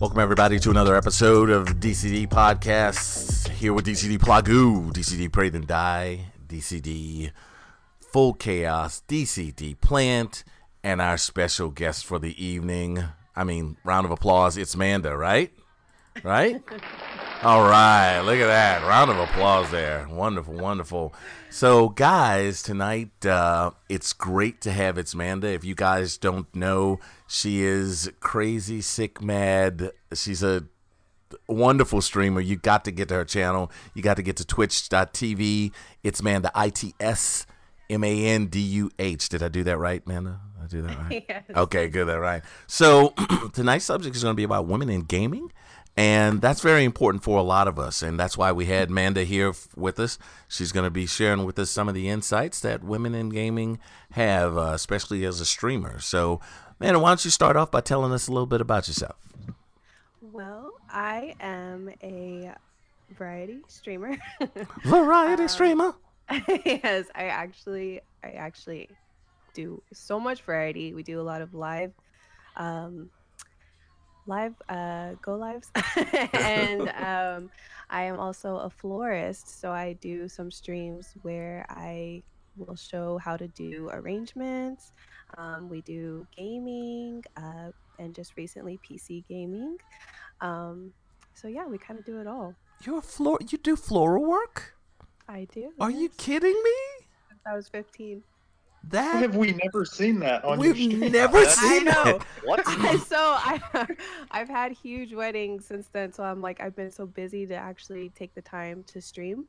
Welcome everybody to another episode of DCD Podcasts. Here with DCD Plagu, DCD Pray Then Die, DCD Full Chaos, DCD Plant, and our special guest for the evening. I mean, round of applause. It's Manda, right? Right? All right, look at that. Round of applause there. Wonderful, wonderful. So, guys, tonight uh, it's great to have It's Manda. If you guys don't know, she is crazy, sick, mad. She's a wonderful streamer. You got to get to her channel. You got to get to twitch.tv. It's Manda, I T S M A N D U H. Did I do that right, Manda? I do that right? Yes. Okay, good. That right. So tonight's subject is going to be about women in gaming, and that's very important for a lot of us, and that's why we had Manda here with us. She's going to be sharing with us some of the insights that women in gaming have, uh, especially as a streamer. So, Manda, why don't you start off by telling us a little bit about yourself? Well, I am a variety streamer. Variety streamer. yes, I actually I actually do so much variety. We do a lot of live um live uh go lives and um I am also a florist, so I do some streams where I will show how to do arrangements. Um, we do gaming uh, and just recently PC gaming. Um, so yeah, we kind of do it all. You're a floor. You do floral work? I do. Are you kidding me? Since I was 15. That Have we never seen that on we've your stream? never That's- seen I know. What? so I, I've had huge weddings since then. So I'm like, I've been so busy to actually take the time to stream,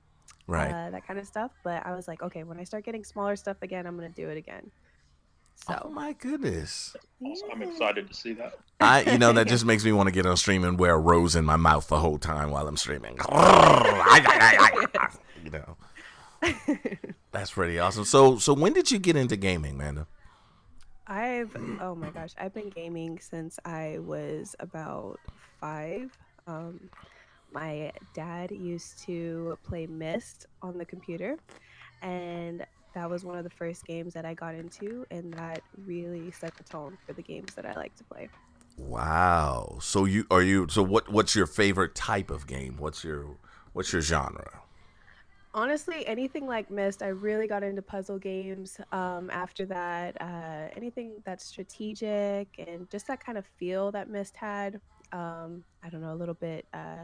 Right. uh, that kind of stuff. But I was like, okay, when I start getting smaller stuff again, I'm gonna do it again. oh my goodness. Awesome. I'm excited to see that. I, you know, that just makes me want to get on stream and wear a rose in my mouth the whole time while I'm streaming. you know, that's pretty awesome. So, so when did you get into gaming, Manda? I've oh my gosh, I've been gaming since I was about five. Um, my dad used to play Myst on the computer, and that was one of the first games that I got into, and that really set the tone for the games that I like to play. Wow. So you are you? So what? What's your favorite type of game? What's your What's your genre? Honestly, anything like Myst, I really got into puzzle games. Um, after that, uh, anything that's strategic and just that kind of feel that Myst had. Um, I don't know, a little bit uh,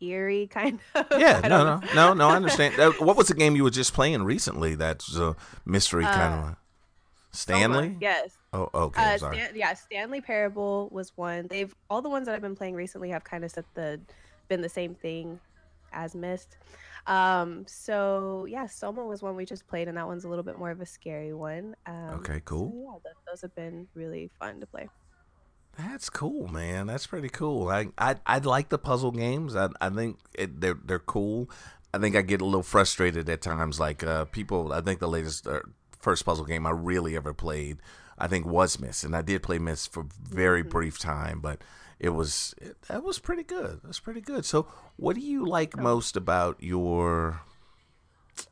eerie, kind of. Yeah. No. No. No. No. I understand. What was the game you were just playing recently? That's a mystery kind Uh, of. Stanley. Yes. Oh. Okay. Uh, sorry. Stan- yeah, Stanley Parable was one. They've all the ones that I've been playing recently have kind of set the been the same thing as Myst. Um, so yeah, Soma was one we just played, and that one's a little bit more of a scary one. Um, Okay, so cool. yeah, th- those have been really fun to play. That's cool, man. That's pretty cool. I I I like the puzzle games. I I think it, they're they're cool. I think I get a little frustrated at times. Like uh, people, I think the latest uh, first puzzle game I really ever played, I think was Myst, and I did play Myst for very Mhm. brief time, but it was it, that was pretty good. That's pretty good. So, what do you like Oh. most about your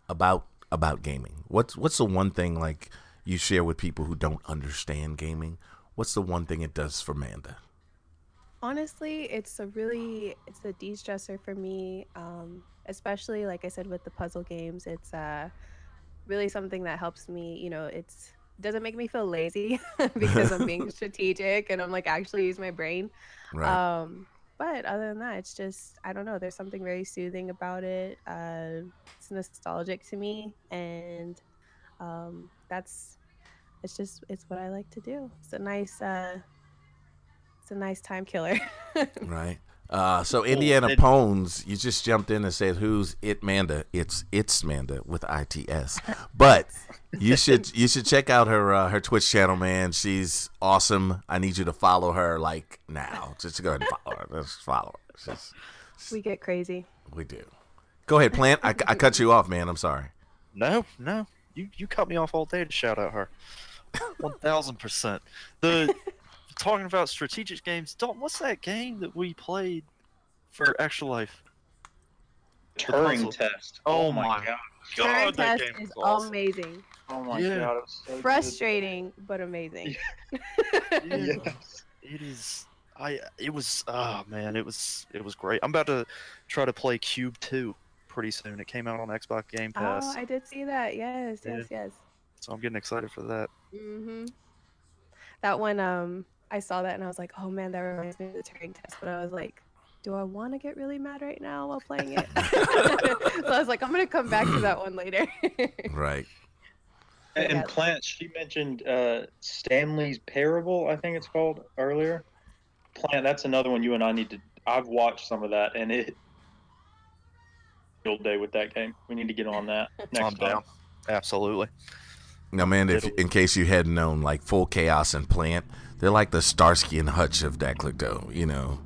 about about gaming? What's what's the one thing like you share with people who don't understand gaming? What's the one thing it does for Manda? Honestly, it's a really it's a de-stressor for me. Um, especially like I said with the puzzle games, it's uh really something that helps me. You know, it's doesn't make me feel lazy because I'm being strategic and I'm like actually use my brain. Right. Um, but other than that, it's just I don't know. There's something very soothing about it. Uh, it's nostalgic to me, and um, that's it's just it's what I like to do. It's a nice uh, it's a nice time killer. Right. Uh, so Indiana It- Pones, you just jumped in and said, "Who's it, Manda?" It's it's Manda with its. But you should you should check out her uh, her Twitch channel, man. She's awesome. I need you to follow her like now. Just go ahead and follow her. Just follow her. Just, we get crazy. we do. Go ahead, Plant. I, I cut you off, man. I'm sorry. No, no. You you cut me off all day to shout out her. One thousand percent. The talking about strategic games. Dalton, what's that game that we played for Extra Life? Turing test. Oh my my god. Turing God, that test game is awesome. amazing. Oh my Yeah. god. It was so good. Frustrating but amazing. Yeah. Yes. It is. I it was oh man, it was it was great. I'm about to try to play Cube 2 pretty soon. It came out on Xbox Game Pass, Oh, I did see that. Yes, Yeah. yes, yes. so I'm getting excited for that. hmm That one, um, I saw that and I was like, oh man, that reminds me of the Turing test. But I was like, do I want to get really mad right now while playing it? so I was like, I'm gonna come back to that one later. Right. And Yeah. Plant, she mentioned uh, Stanley's Parable, I think it's called earlier. Plant, that's another one you and I need to. I've watched some of that, and it. Old day with that game. We need to get on that next I'm time. down. Absolutely. Now, man, if in case you hadn't known, like Full Chaos and Plant, they're like the Starsky and Hutch of that Datclickdoe. You know,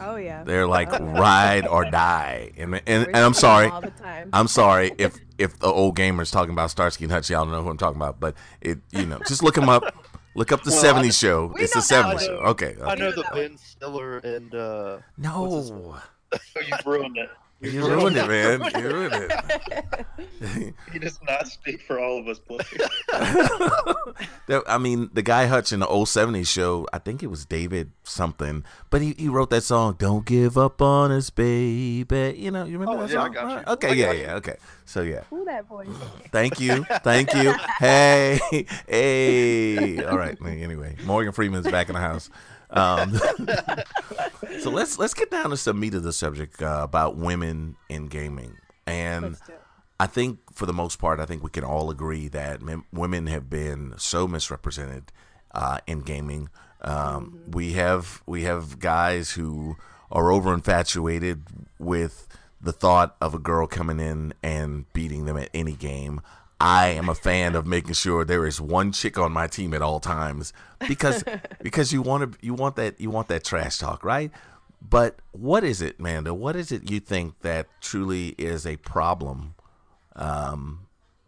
oh yeah. they're like Oh, ride or die. And and, We're and I'm sorry, All the time. I'm sorry if if the old gamers talking about Starsky and Hutch, y'all don't know who I'm talking about. But it, you know, just look them up. Look up the Well, I- '70s show. It's the know '70s one. show. Okay. I know the. Ben Stiller and uh what's his- No, Oh, you've ruined it. You ruined it, man. You ruined it. He does not speak for all of us players. I mean, the guy Hutch in the old 70s show, I think it was David something, but he, he wrote that song, Don't Give Up on Us, Baby. You know, you remember Oh, that yeah, I got you. Okay, I yeah, got yeah, okay. So, yeah. Who that voice? Thank you. Thank you. Hey, hey. All right. Anyway, Morgan Freeman's back in the house. Um, so let's let's get down to some meat of the subject uh, about women in gaming. And Let's do it. I think for the most part, I think we can all agree that men, women have been so misrepresented uh, in gaming. Um, We have we have guys who are over infatuated with the thought of a girl coming in and beating them at any game. I am a fan of making sure there is one chick on my team at all times because because you want to you want that you want that trash talk, right? But what is it, Manda? What is it you think that truly is a problem um,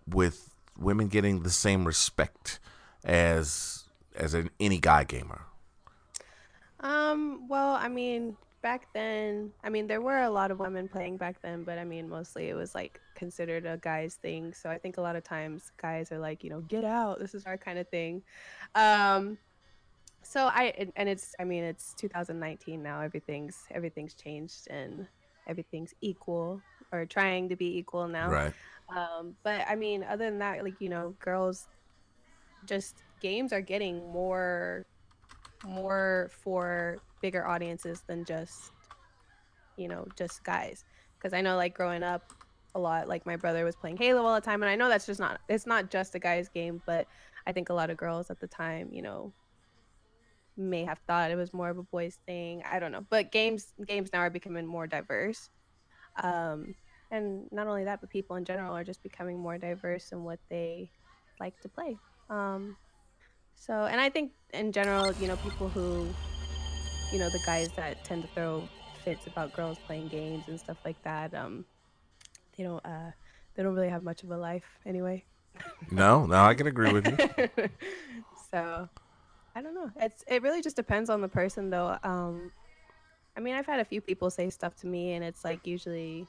with women getting the same respect as as an, any guy gamer? Um, well, I mean, back then, I mean, there were a lot of women playing back then, but I mean, mostly it was like considered a guy's thing. So I think a lot of times guys are like, you know, get out. This is our kind of thing. Um, so I and- it's I mean, it's 2019 now. Everything's everything's changed and everything's equal or trying to be equal now. Right. Um, but I mean, other than that, like you know, girls, just games are getting more, more for bigger audiences than just, you know, just guys. Because I know, like growing up, a lot, like my brother was playing Halo all the time, and I know that's just not, it's not just a guy's game, but I think a lot of girls at the time, you know, may have thought it was more of a boys thing. I don't know, but games, games now are becoming more diverse. Um, and not only that but people in general are just becoming more diverse in what they like to play um so and i think in general you know people who you know the guys that tend to throw fits about girls playing games and stuff like that um they don't uh they don't really have much of a life anyway No, no, I can agree with you. so i don't know it's it really just depends on the person though um i mean i've had a few people say stuff to me and it's like usually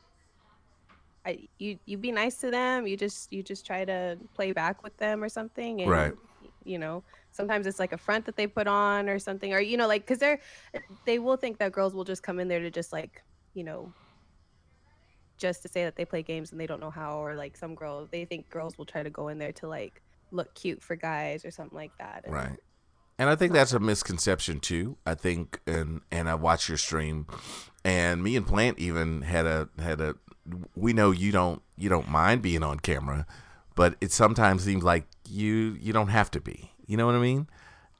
I, you you be nice to them you just you just try to play back with them or something and Right. you know sometimes it's like a front that they put on or something or you know like because they're they will think that girls will just come in there to just like you know just to say that they play games and they don't know how or like some girls they think girls will try to go in there to like look cute for guys or something like that and Right. And I think that's a misconception too. I think and and I watched your stream and me and Plant even had a had a we know you don't you don't mind being on camera, but it sometimes seems like you you don't have to be. You know what I mean?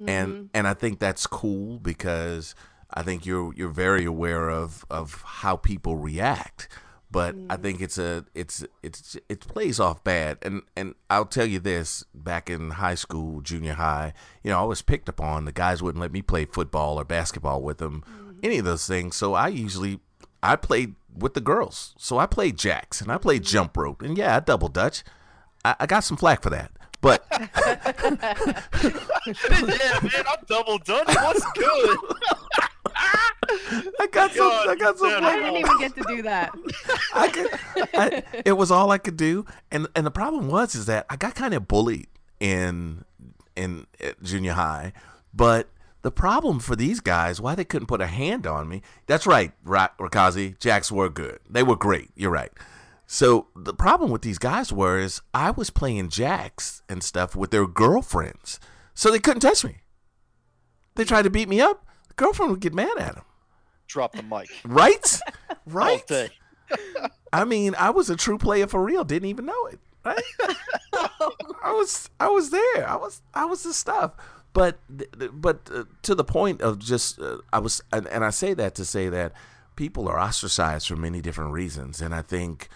And mm-hmm. and I think that's cool because I think you're you're very aware of of how people react. But I mm-hmm. think it's a it's it's it plays off bad. And and I'll tell you this: back in high school, junior high, you know, I was picked upon. The guys wouldn't let me play football or basketball with them, mm-hmm. any of those things. So I usually I played with the girls. So I played jacks and I played jump rope. And yeah, I double dutch. I, I got some flack for that. But yeah, man, I'm double done. What's good? I got some God, I got some damn i didn't even get to do that I could, I, it was all I could do, and and the problem was is that I got kind of bullied in in uh, junior high, but the problem for these guys, why they couldn't put a hand on me. That's right, Ra- Rakazi. Jacks were good. They were great. You're right. So the problem with these guys were is I was playing jacks and stuff with their girlfriends, so they couldn't touch me. They tried to beat me up. The girlfriend would get mad at them. Drop the mic. Right? Right? I mean, I was a true player for real. Didn't even know it. Right? I was, I was there. I was, I was the stuff. But, but uh, to the point of just, uh, I was, and, and I say that to say that people are ostracized for many different reasons, and I think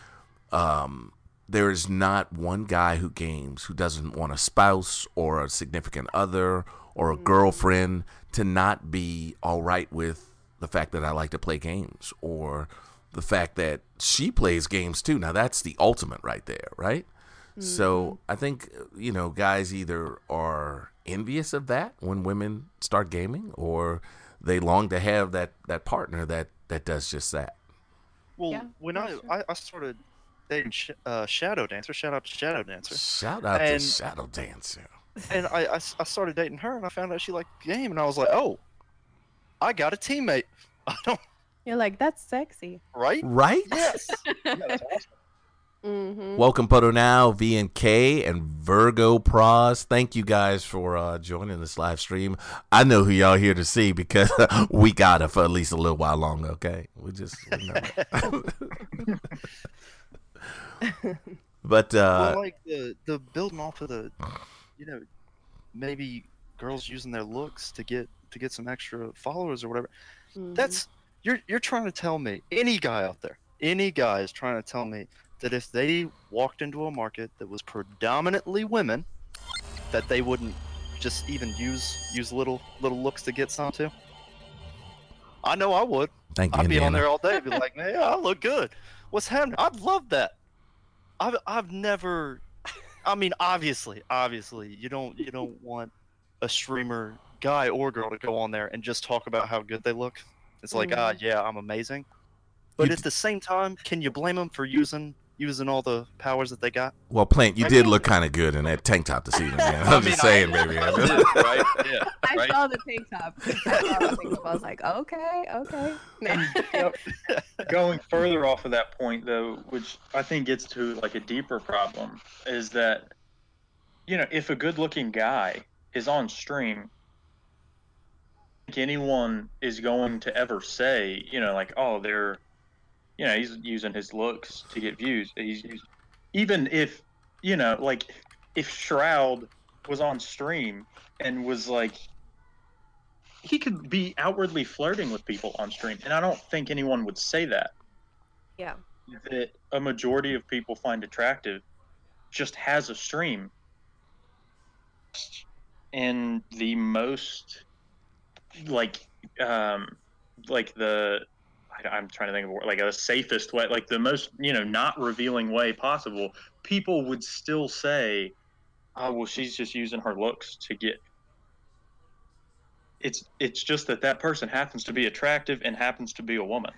um, there is not one guy who games who doesn't want a spouse or a significant other or a girlfriend to not be all right with the fact that I like to play games or the fact that she plays games too. Now that's the ultimate right there, right? So I think uh, you know guys either are envious of that when women start gaming or they long to have that that partner that that does just that. Well, Yeah, when I, sure. I I started dating uh, Shadow Dancer, shout out to Shadow Dancer, Shout out to Shadow Dancer. and I, I started dating her, and I found out she liked the game, and I was like, oh, I got a teammate. I don't You're like, that's sexy. right. Right? Yes. Yeah, that's awesome. Mm-hmm. Welcome, Poto Now, VNK, and Virgo Pros. Thank you guys for uh, joining this live stream. I know who y'all here to see because we got it for at least a little while longer. Okay, we just. We know. but uh, well, like the the building off of the, you know, maybe girls using their looks to get to get some extra followers or whatever. Mm-hmm. That's you're you're trying to tell me any guy out there, any guy is trying to tell me that if they walked into a market that was predominantly women, that they wouldn't just even use use little little looks to get some too. I know I would. thank you, I'd be on there all day, be like, man, I look good. What's happening? I'd love that. I've I've never. I mean, obviously, obviously, you don't you don't want a streamer guy or girl to go on there and just talk about how good they look. It's like, ah, yeah, I'm amazing. But You at the same time, can you blame them for using using all the powers that they got? Well, Plant, you I did mean- look kind of good in that tank top this evening, man. I I'm mean, just I- saying, baby. I did, right? Yeah. I right? saw the tank top. I saw the tank top. I was like, okay, okay. Yep. Going further off of that point, though, which I think gets to like a deeper problem, is that you know if a good-looking guy is on stream, I think anyone is going to ever say, you know, like, oh, they're, you know, he's using his looks to get views. He's, even if, you know, like if Shroud was on stream and was like he could be outwardly flirting with people on stream, and I don't think anyone would say that. yeah. That a majority of people find attractive just has a stream. And the most, like, um, like the, I, I'm trying to think of like a safest way, like the most, you know, not revealing way possible. People would still say, "Oh, well, she's just using her looks to get it's it's just that that person happens to be attractive and happens to be a woman.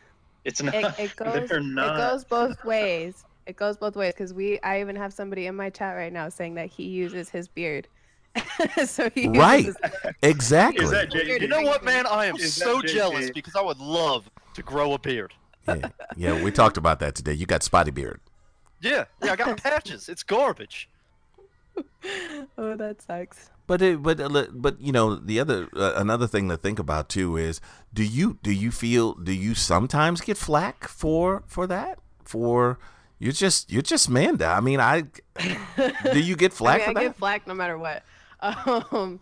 It's not. It, it goes. they're It goes both ways. It goes both ways because we. I even have somebody in my chat right now saying that he uses his beard. so he uses Right. his- Exactly. Is that J- You know what, man? I am Is so jealous because I would love to grow a beard. yeah. yeah, we talked about that today. You got spotty beard. Yeah, yeah, I got patches. It's garbage. oh, that sucks. But it, but uh, li- but you know the other uh, another thing to think about too is do you do you feel do you sometimes get flack for for that for you're just you're just Manda. I mean I do you get flack I, mean, for I that? get flack no matter what. Um,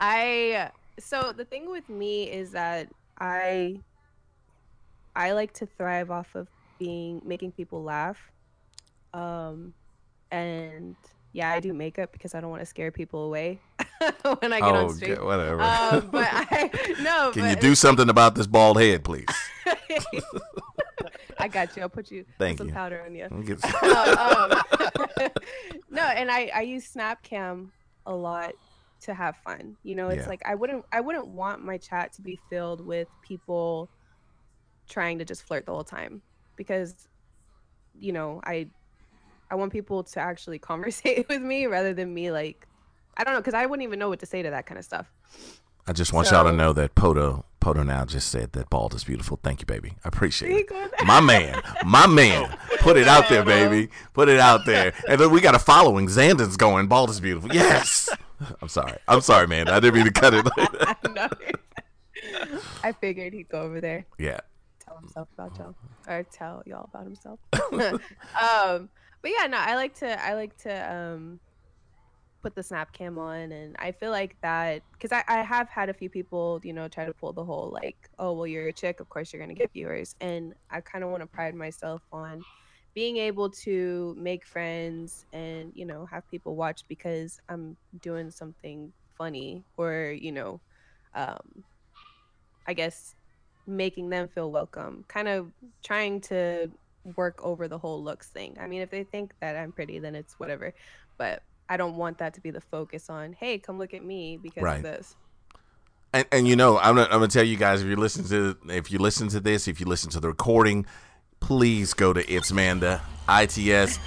I so the thing with me is that I I like to thrive off of being making people laugh. Um, and yeah, I do makeup because I don't want to scare people away when I get oh, on okay, whatever. Um, but I no. Can but you do something about this bald head, please? I got you. I'll put you Thank some you. powder on you. Let me get- no, um, no, and I I use Snapcam a lot to have fun. You know, it's Yeah. like I wouldn't I wouldn't want my chat to be filled with people trying to just flirt the whole time because you know, I I want people to actually conversate with me rather than me like I don't know cuz I wouldn't even know what to say to that kind of stuff. I just want y'all to know that Poto Poto now just said that bald is beautiful. Thank you, baby. I appreciate it. My man, my man, put it out there, baby. Put it out there. And then we got a following. Xandon's going, bald is beautiful. Yes. I'm sorry. I'm sorry, man. I didn't mean to cut it. I figured he'd go over there, yeah. Tell himself about y'all, or tell y'all about himself. um, but yeah, no, I like to, I like to um, put the snap cam on, and I feel like that because I, I have had a few people, you know, try to pull the whole like, oh, well, you're a chick, of course you're gonna get viewers, and I kind of want to pride myself on being able to make friends and you know have people watch because I'm doing something funny or you know um I guess making them feel welcome kind of trying to work over the whole looks thing I mean if they think that I'm pretty then it's whatever but I don't want that to be the focus on hey come look at me because Right. of this And, and you know, I'm gonna, I'm gonna tell you guys if you listen to if you listen to this, if you listen to the recording, please go to It's Manda ITS.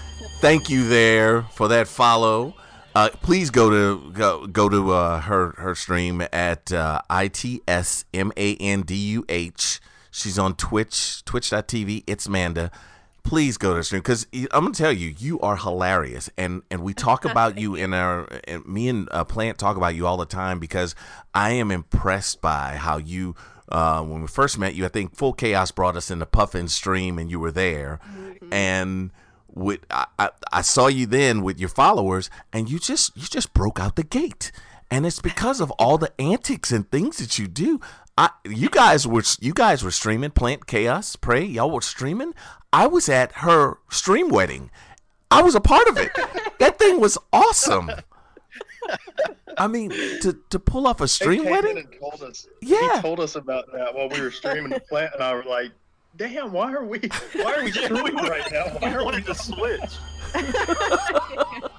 Thank you there for that follow. Uh, please go to go go to uh, her her stream at uh, ITS M A N D U H. She's on Twitch Twitch.tv. It's Manda. Please go to the stream because I'm gonna tell you, you are hilarious, and and we talk about you in our and me and uh, Plant talk about you all the time because I am impressed by how you. Uh, when we first met you, I think Full Chaos brought us in the Puffin stream, and you were there, and with I, I, I saw you then with your followers, and you just you just broke out the gate, and it's because of all the antics and things that you do. I, you guys were you guys were streaming Plant Chaos Pray. Y'all were streaming. I was at her stream wedding. I was a part of it. that thing was awesome. I mean, to to pull off a stream wedding. told us. Yeah. He told us about that while we were streaming the plant, and I was like, "Damn, why are we? Why are we Yeah, streaming we right now? Why are we wanted to switch.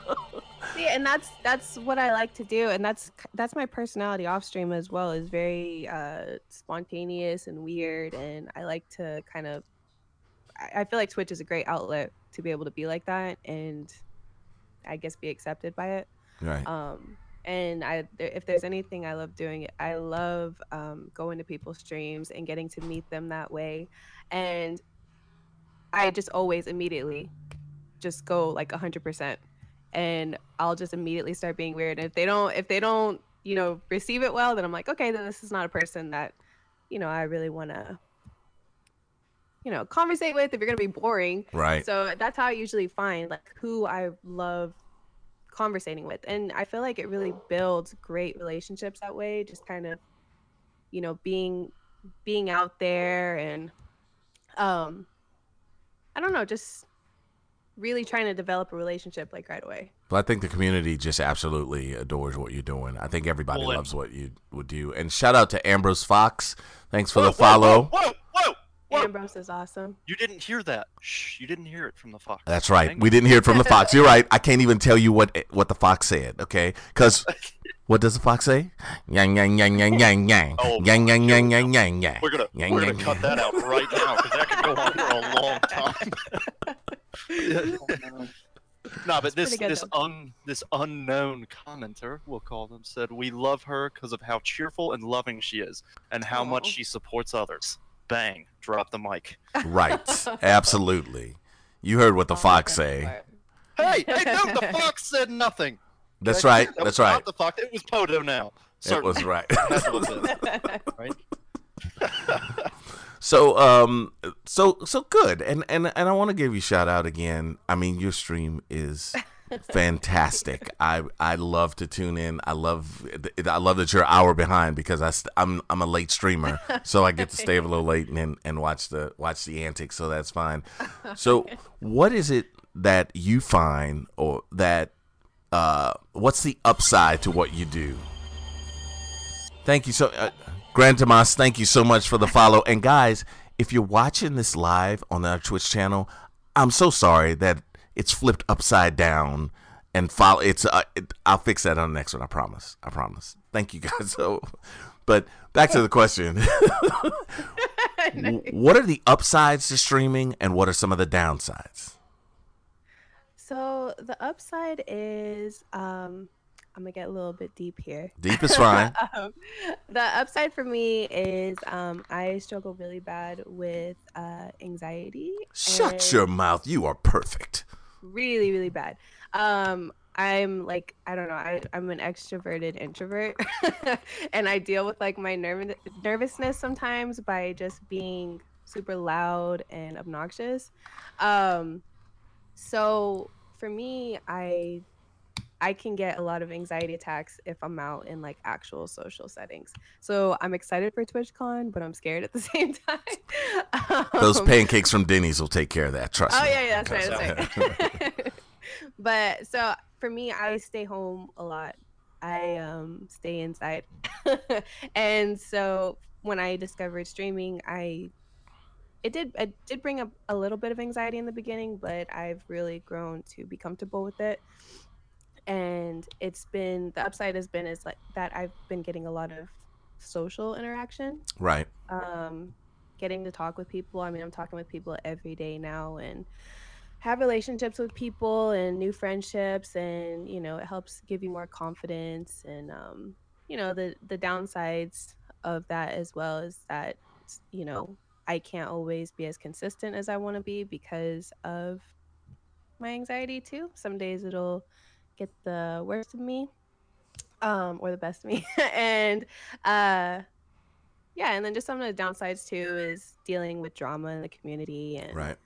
See, and that's that's what I like to do, and that's that's my personality off stream as well. is very uh, spontaneous and weird, and I like to kind of. I I feel like Twitch is a great outlet to be able to be like that, and I guess be accepted by it. Right. Um, and I, if there's anything I love doing, it I love um, going to people's streams and getting to meet them that way, and I just always immediately just go like hundred percent, and I'll just immediately start being weird. And if they don't, if they don't, you know, receive it well, then I'm like, okay, then this is not a person that, you know, I really want to, you know, conversate with. If you're gonna be boring, Right. so that's how I usually find like who I love conversating with. And I feel like it really builds great relationships that way, just kind of, you know, being being out there and um I don't know, just really trying to develop a relationship like right away. Well, I think the community just absolutely adores what you're doing. I think everybody Well, and- loves what you would do. And shout out to Ambrose Fox. Thanks for Whoa, the whoa, follow. Whoa, whoa, whoa, whoa! Ambrose is awesome. You didn't hear that. Shh, you didn't hear it from the fox. That's right. Dang We didn't hear it from the fox. You're right. I can't even tell you what what the fox said. Okay, because what does the fox say? Yang yang yang yang yang yang Oh, yang yang yang yang yang yang. We're gonna Yang, we're yang, gonna cut yang. that out right now because that could go on for a long time. no, but this good, this un this unknown commenter, we'll call them, said we love her because of how cheerful and loving she is, and how much she supports others. Bang! Drop the mic. Right. Absolutely. You heard what the Oh, fox say. Hey, hey, no, the fox said nothing. That's right. That That's right. Not the fox. It was Poto now. It was right. It is, right? So um so so good. And and and I want to give you shout out again. I mean your stream is fantastic. I I love to tune in. I love I love that you're an hour behind because I st- I'm I'm a late streamer. So I get to stay a little late and and watch the watch the antics, so that's fine. So what is it that you find or that uh what's the upside to what you do? Thank you so uh, Grand Tomas, thank you so much for the follow. And guys, if you're watching this live on our Twitch channel, I'm so sorry that it's flipped upside down and follow it's uh, it, I'll fix that on the next one, I promise. I promise. Thank you guys. So but back to the question. What are the upsides to streaming and what are some of the downsides? So the upside is um I'm gonna get a little bit deep here. Deep is fine. um, the upside for me is um, I struggle really bad with uh, anxiety. Shut and your mouth. You are perfect. Really, really bad. Um, I'm like I don't know. I, I'm an extroverted introvert, and I deal with like my nerv- nervousness sometimes by just being super loud and obnoxious. Um, so for me, I I can get a lot of anxiety attacks if I'm out in like actual social settings. So I'm excited for TwitchCon, but I'm scared at the same time. Those Um, pancakes from Denny's will take care of that. Trust Oh me. Oh yeah, yeah, that's right, that's right. but so for me, I stay home a lot. I um stay inside, and so when I discovered streaming, I it did it did bring up a little bit of anxiety in the beginning, but I've really grown to be comfortable with it. And it's been the upside has been is like that I've been getting a lot of social interaction Right. um, getting to talk with people. I mean, I'm talking with people every day now and have relationships with people and new friendships, and you know, it helps give you more confidence. And um, you know, the the downsides of that as well is that you know I can't always be as consistent as I want to be because of my anxiety too. Some days it'll get the worst of me, um, or the best of me, and uh yeah and then just some of the downsides too is dealing with drama in the community and Right.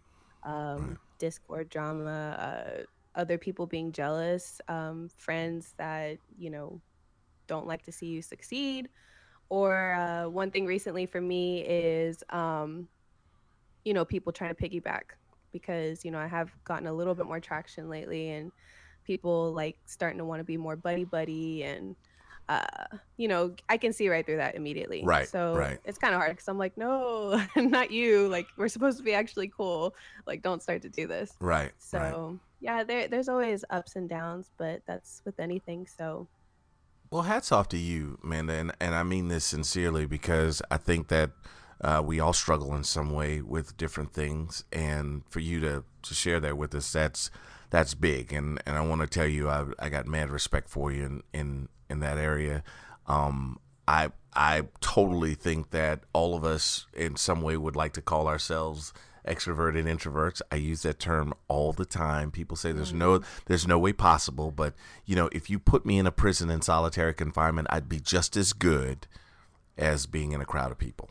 um, right. discord drama uh, other people being jealous um, friends that you know don't like to see you succeed or uh, one thing recently for me is um, you know people trying to piggyback because you know i have gotten a little bit more traction lately and people like starting to want to be more buddy buddy and uh, you know, I can see right through that immediately. Right, So right. it's kind of hard because I'm like, no, not you. Like we're supposed to be actually cool. Like don't start to do this. Right. So right. yeah, there there's always ups and downs, but that's with anything. So Well, hats off to you, Amanda, and, and I mean this sincerely because I think that uh, we all struggle in some way with different things, and for you to, to share that with us, that's that's big, and, and I want to tell you, I, I got mad respect for you in in, in that area. Um, I I totally think that all of us in some way would like to call ourselves extroverted introverts. I use that term all the time. People say there's no there's no way possible, but you know, if you put me in a prison in solitary confinement, I'd be just as good as being in a crowd of people.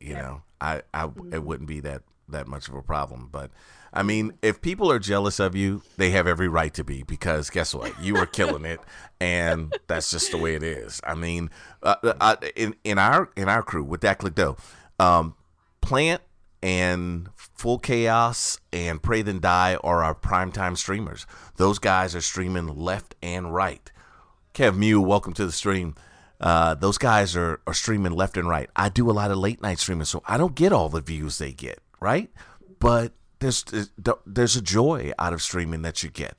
You know, I, I it wouldn't be that that much of a problem. But I mean, if people are jealous of you, they have every right to be because guess what? You are killing it, and that's just the way it is. I mean, uh, uh, in in our in our crew with that dough, um, Plant and Full Chaos and Pray Then Die are our primetime streamers. Those guys are streaming left and right. Kev Mew, welcome to the stream. Uh, those guys are, are streaming left and right. I do a lot of late night streaming, so I don't get all the views they get, right? But there's uh, there's a joy out of streaming that you get.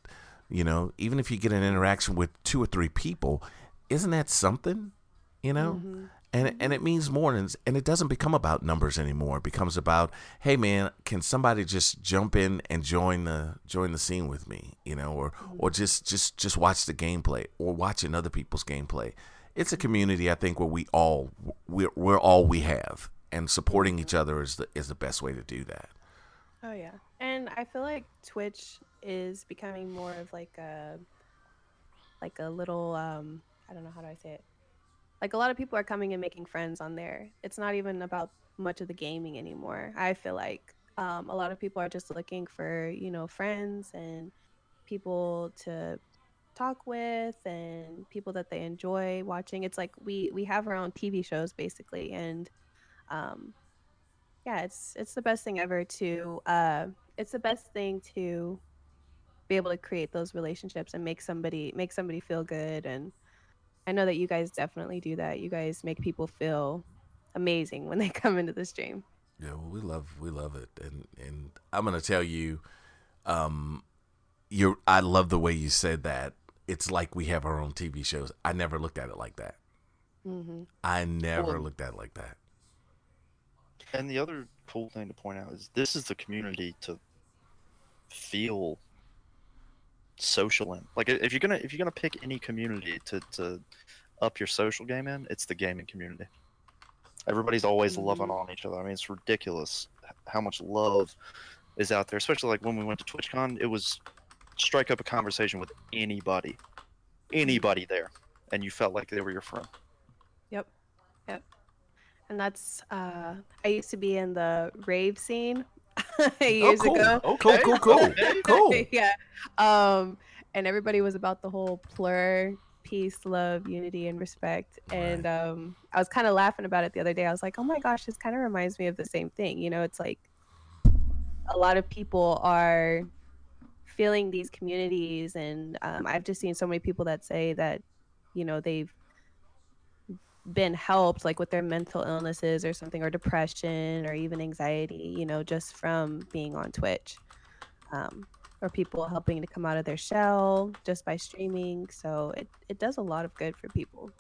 You know, even if you get an interaction with two or three people, isn't that something? You know, mm-hmm. and mm-hmm. and it means more, and, and it doesn't become about numbers anymore. It becomes about, hey man, can somebody just jump in and join the join the scene with me? You know, or mm-hmm. or just just just watch the gameplay or watching other people's gameplay. It's a community, I think, where we all we're, we're all we have, and supporting each other is the is the best way to do that. Oh yeah, and I feel like Twitch is becoming more of like a like a little um I don't know how do I say it. Like a lot of people are coming and making friends on there. It's not even about much of the gaming anymore. I feel like um, a lot of people are just looking for you know friends and people to talk with and people that they enjoy watching. It's like we we have our own TV shows basically, and um, yeah, it's it's the best thing ever to uh, it's the best thing to be able to create those relationships and make somebody make somebody feel good and I know that you guys definitely do that. You guys make people feel amazing when they come into the stream. Yeah, well, we love we love it, and and I'm gonna tell you, um, you're I love the way you said that. It's like we have our own TV shows. I never looked at it like that. hmm I never Well- looked at it like that. And the other cool thing to point out is this is the community to feel social in. Like if you're gonna if you're gonna pick any community to to up your social game in, it's the gaming community. Everybody's always loving Mhm. on each other. I mean, it's ridiculous how much love is out there. Especially like when we went to TwitchCon, it was strike up a conversation with anybody, anybody there, and you felt like they were your friend. And that's uh I used to be in the rave scene years oh, cool. ago. Cool, cool, cool, cool. yeah. Um and everybody was about the whole plur peace, love, unity, and respect. And um I was kind of laughing about it the other day. I was like, oh my gosh, this kind of reminds me of the same thing. You know, it's like a lot of people are feeling these communities and um, I've just seen so many people that say that, you know, they've been helped like with their mental illnesses or something or depression or even anxiety you know just from being on twitch um, or people helping to come out of their shell just by streaming so it, it does a lot of good for people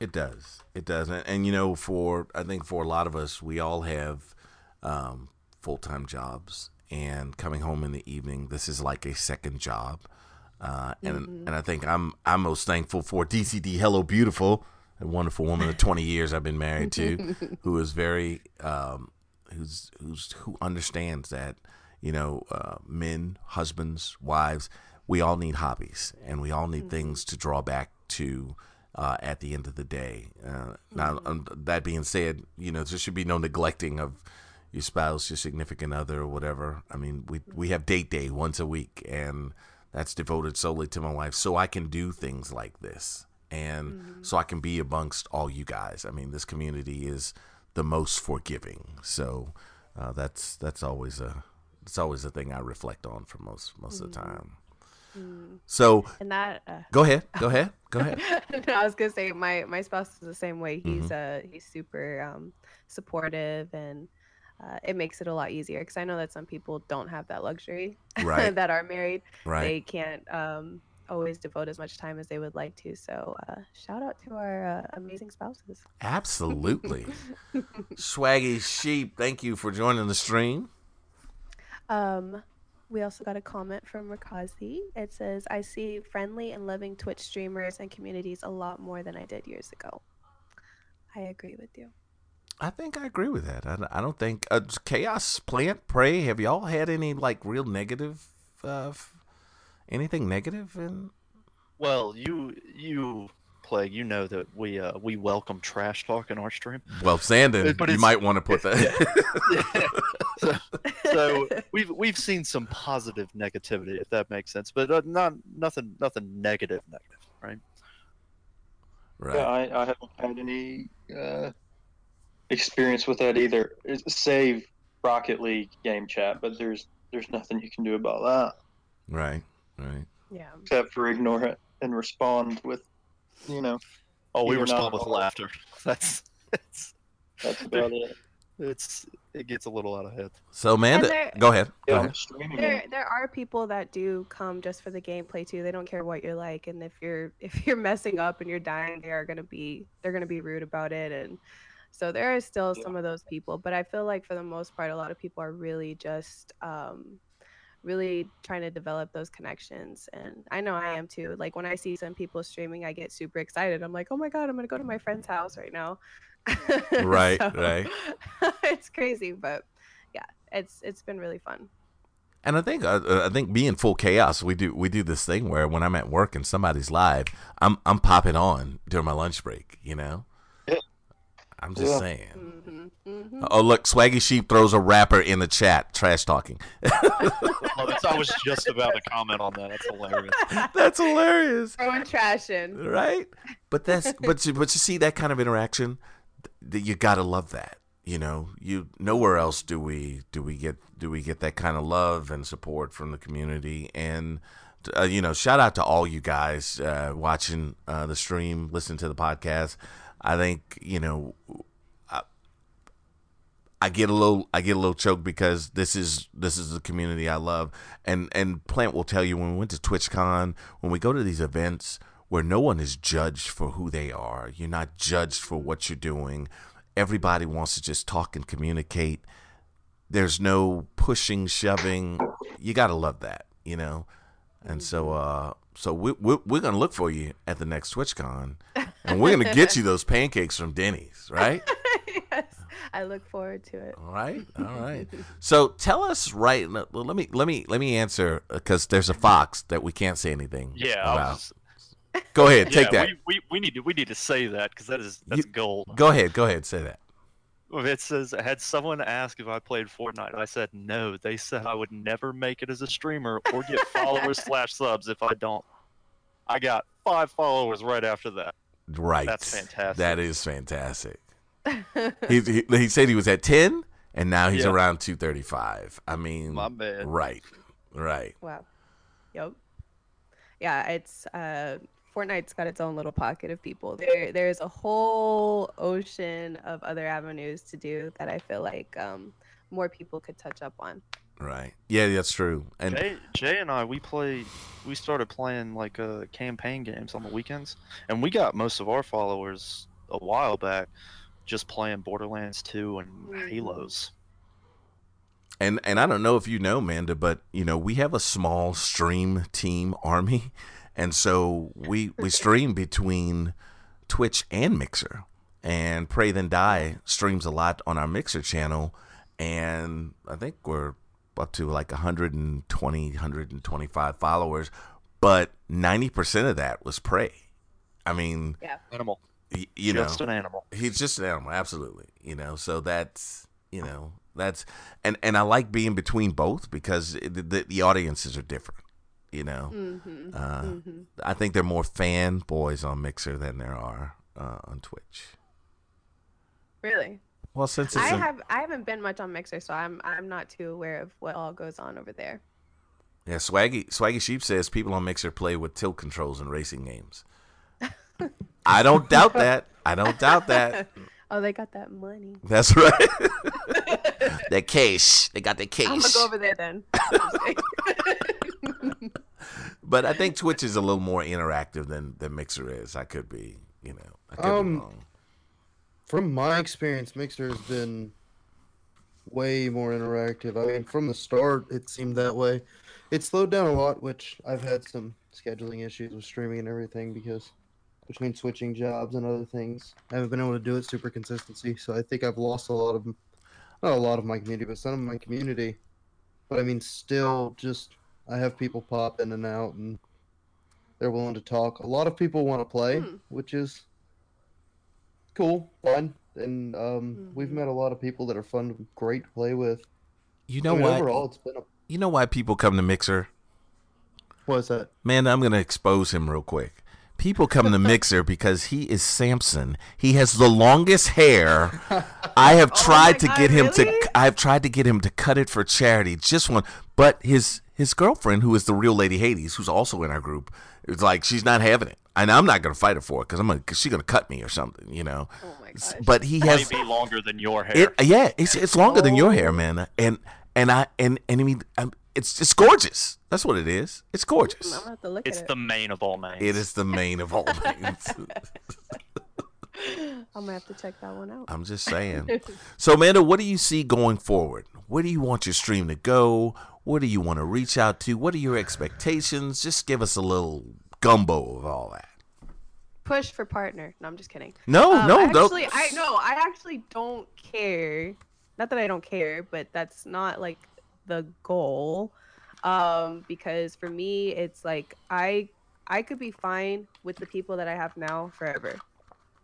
It does. It does. And, and you know, for I think for a lot of us, we all have um, full time jobs, and coming home in the evening, this is like a second job. Uh, and Mhm. and I think I'm I'm most thankful for DCD Hello Beautiful, a wonderful woman of 20 years I've been married to, who is very um, who's who's who understands that you know uh, men, husbands, wives, we all need hobbies and we all need Mhm. things to draw back to uh, at the end of the day. Uh, Now, um, that being said, you know there should be no neglecting of your spouse, your significant other, or whatever. I mean, we we have date day once a week, and that's devoted solely to my wife, so I can do things like this, and so I can be amongst all you guys. I mean, this community is the most forgiving, so uh, that's that's always a it's always a thing I reflect on for most most of the time. Mm. So and that uh, go ahead, go ahead, go ahead. no, I was gonna say my my spouse is the same way. He's uh he's super um supportive and uh, it makes it a lot easier because I know that some people don't have that luxury Right. that are married. Right. They can't um always devote as much time as they would like to. So uh, shout out to our uh, amazing spouses. Absolutely. Swaggy Sheep, thank you for joining the stream. Um, we also got a comment from Rakazi. It says, "I see friendly and loving Twitch streamers and communities a lot more than I did years ago." I agree with you. I think I agree with that. I, I don't think uh, Chaos Plant Pray. Have y'all had any like real negative, uh, f- anything negative? In Well, you you plague, you know that we uh we welcome trash talk in our stream. well, Sandon, But you might want to put that. so, so we've we've seen some positive negativity, if that makes sense, but uh, not nothing nothing negative negative, right? right. Yeah, I, I haven't had any uh, experience with that either. Save Rocket League game chat, but there's there's nothing you can do about that Right. Right. Yeah. except for ignore it and respond with, you know, Oh, we respond not with or- laughter. That's it's that's about it. it's it gets a little out of hand. So, Amanda, there- go ahead. Go Yeah, ahead. There, there are people that do come just for the gameplay too. They don't care what you're like, and if you're if you're messing up and you're dying, they are gonna be they're gonna be rude about it, and so there are still Yeah. some of those people. But I feel like for the most part, a lot of people are really just um, really trying to develop those connections, and I know I am too. Like when I see some people streaming, I get super excited. I'm like, oh my god, I'm gonna go to my friend's house right now. Right, So, right. it's crazy, but yeah, it's it's been really fun. And I think uh, uh, I think being full chaos, we do we do this thing where when I'm at work and somebody's live, I'm I'm popping on during my lunch break. You know. Yeah. I'm just Yeah. saying. hmm hmm Oh look, Swaggy Sheep throws a rapper in the chat, trash talking. Oh, that's, I was just about to comment on that. That's hilarious. That's hilarious, Throwing trash in. right? But that's but you, but you see that kind of interaction, th- you gotta love that. You know, you nowhere else do we do we get do we get that kind of love and support from the community and. Uh, you know, shout out to all you guys uh, watching uh, the stream, listening to the podcast. I think you know I get a little I get a little choked because this is this is the community I love. And and Plant will tell you when we went to TwitchCon when we go to these events where no one is judged for who they are you're not judged for what you're doing. Everybody wants to just talk and communicate. There's no pushing shoving. You got to love that you know? And so, uh, so we, we, we're gonna look for you at the next TwitchCon, and we're gonna get you those pancakes from Denny's, right? yes, I look forward to it. All right, all right. So tell us right. Well, let me let me let me answer uh, because there's a fox that we can't say anything. Yeah, about. was, Go ahead, take yeah, that. We, we, we need to we need to say that because that is that's You- gold. Go ahead, go ahead, say that. Well, It says, had someone asked if I played Fortnite, I said no. They said I would never make it as a streamer or get followers slash subs if I don't. I got five followers right after that. Right. That's fantastic. That is fantastic. He, he he said he was at ten, and now he's Yeah. around two thirty five. I mean, My bad. right, right. Wow. Yep. Yeah, it's uh Fortnite's got its own little pocket of people. There there's a whole ocean of other avenues to do that I feel like um more people could touch up on. Right. Yeah, that's true. And Jay, Jay and I, we played, we started playing like uh, campaign games on the weekends, and we got most of our followers a while back just playing Borderlands 2 and. Halos. and and I don't know if you know, Amanda, but you know we have a small stream team army, and so we we stream between Twitch and Mixer, and Pray Then Die streams a lot on our Mixer channel, and I think we're up to like 120, 125 followers, but 90% of that was Pray. I mean, yeah. Animal. y- you know, just an animal. he's just an animal absolutely you know so that's you know that's and and i like being between both because it, the, the audiences are different you know Mm-hmm. uh, mm-hmm. i think there are more fanboys on mixer than there are uh, on twitch Really? Well since it's I a- have I haven't been much on Mixer, so I'm I'm not too aware of what all goes on over there. yeah swaggy swaggy sheep says people on mixer play with tilt controls in racing games i don't doubt that i don't doubt that oh, they got that money. that's right that case they got the case I'm gonna go over there then. But I think Twitch is a little more interactive than than Mixer is. I could be, you know, I could be Um, wrong. From my experience, Mixer has been way more interactive. I mean, from the start, it seemed that way. It slowed down a lot, which I've had some scheduling issues with streaming and everything because between switching jobs and other things, I haven't been able to do it super consistency. So I think I've lost a lot of, not a lot of my community, but some of my community. But I mean, still, just I have people pop in and out, and they're willing to talk. A lot of people want to play, Hmm. which is cool, fun, and um, we've Mhm. met a lot of people that are fun, great to play with. You I know mean, why? overall, it's been a. You know why people come to Mixer? What is that? Man, I'm gonna expose him real quick. People come to Mixer because he is Samson. He has the longest hair. I have Oh tried my to God, get him really? to. I have tried to get him to cut it for charity, just one. But his his girlfriend, who is the real Lady Hades, who's also in our group, is like she's not having it, and I'm not gonna fight her for it because I'm gonna. Cause she's gonna cut me or something, you know. oh my gosh. But he has. Maybe longer than your hair. It yeah, it's it's longer than your hair, Oh. man. And and I and and I mean, um, it's it's gorgeous. That's what it is. It's I'm gorgeous. gonna have to look it's at the mane of all manes. It is the mane of all things. I'm gonna have to check that one out. I'm just saying. So, Amanda, what do you see going forward? Where do you want your stream to go? What do you want to reach out to? What are your expectations? Just give us a little gumbo of all that. Push for partner. No, I'm just kidding. No, Um, no, I no. I no, I actually don't care. Not that I don't care, but that's not like the goal. Um, because for me, it's like I I could be fine with the people that I have now forever.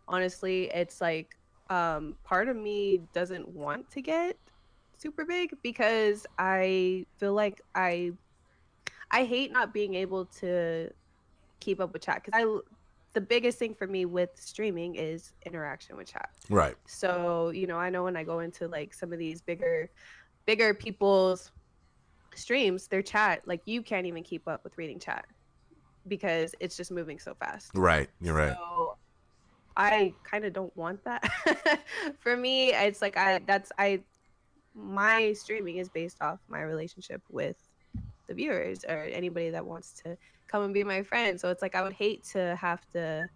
Honestly, it's like um, part of me doesn't want to get super big because I feel like I I hate not being able to keep up with chat because I the biggest thing for me with streaming is interaction with chat. Right. So, you know, I know when I go into like some of these bigger bigger people's streams, their chat, like you can't even keep up with reading chat because it's just moving so fast. Right. You're right. So I kind of don't want that. For me, it's like I that's I my streaming is based off my relationship with the viewers or anybody that wants to come and be my friend. So it's like I would hate to have to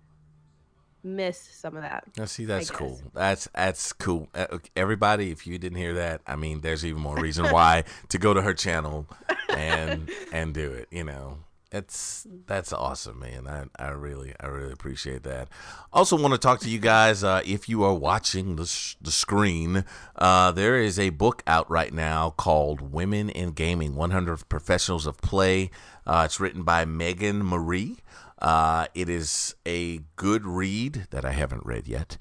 miss some of that. Now, see, that's cool. That's that's cool. Uh, Everybody, if you didn't hear that, I mean, there's even more reason why to go to her channel and and do it. You know, It's that's awesome, man. I, I really I really appreciate that. Also, want to talk to you guys. Uh, if you are watching the sh- the screen, uh, there is a book out right now called "Women in Gaming: 100 Professionals of Play." Uh, it's written by Meagan Marie. Uh, it is a good read that I haven't read yet,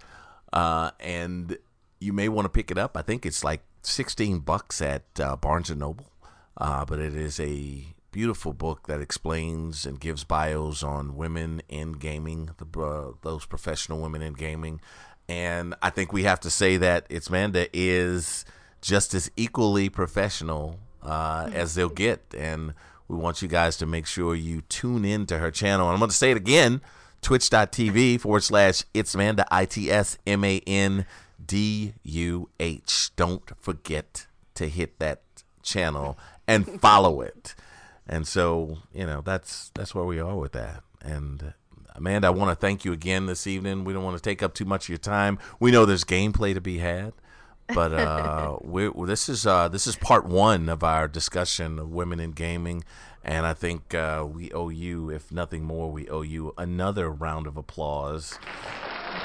uh, and you may want to pick it up. I think it's like 16 bucks at uh, Barnes and Noble, but it is a beautiful book that explains and gives bios on women in gaming, the uh, those professional women in gaming, and I think we have to say that it's Manda is just as equally professional uh, as they'll get, and we want you guys to make sure you tune in to her channel. And I'm going to say it again: twitch.tv forward slash it's Manda I T S M A N D U H. Don't forget to hit that channel and follow it. And so, you know, that's that's where we are with that. And Amanda, I want to thank you again this evening. We don't want to take up too much of your time. We know there's gameplay to be had, but uh, we're, this is uh, this is part one of our discussion of women in gaming, and I think uh, we owe you, if nothing more, we owe you another round of applause.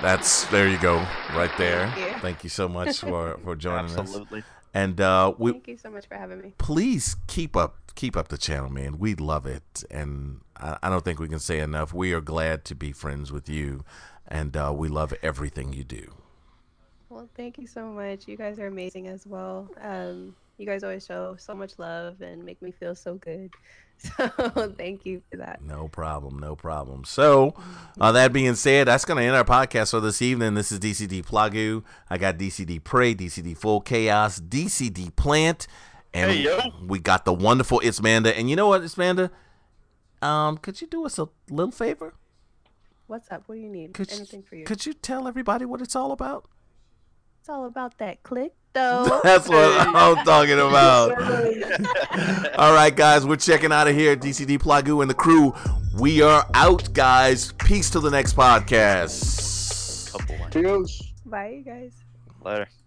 That's there you go, right there. Thank you. Thank you so much for for joining us. Absolutely. And uh, we Thank you so much for having me. please keep up keep up the channel man we love it and I, I don't think we can say enough we are glad to be friends with you and uh, we love everything you do Well, thank you so much. You guys are amazing as well. Um, you guys always show so much love and make me feel so good. So thank you for that. no problem no problem so uh, that being said that's going to end our podcast for this evening this is dcd plagu i got dcd pray dcd full chaos dcd plant and Hey, yo. we got the wonderful it's manda and you know what it's manda um could you do us a little favor What's up? What do you need? could you, Anything for you? could you tell everybody what it's all about It's all about that click, though. That's what I'm talking about. All right, guys, we're checking out of here. DCD Plagu and the crew. We are out, guys. Peace till the next podcast. Couple. Cheers. Bye, you guys. Later.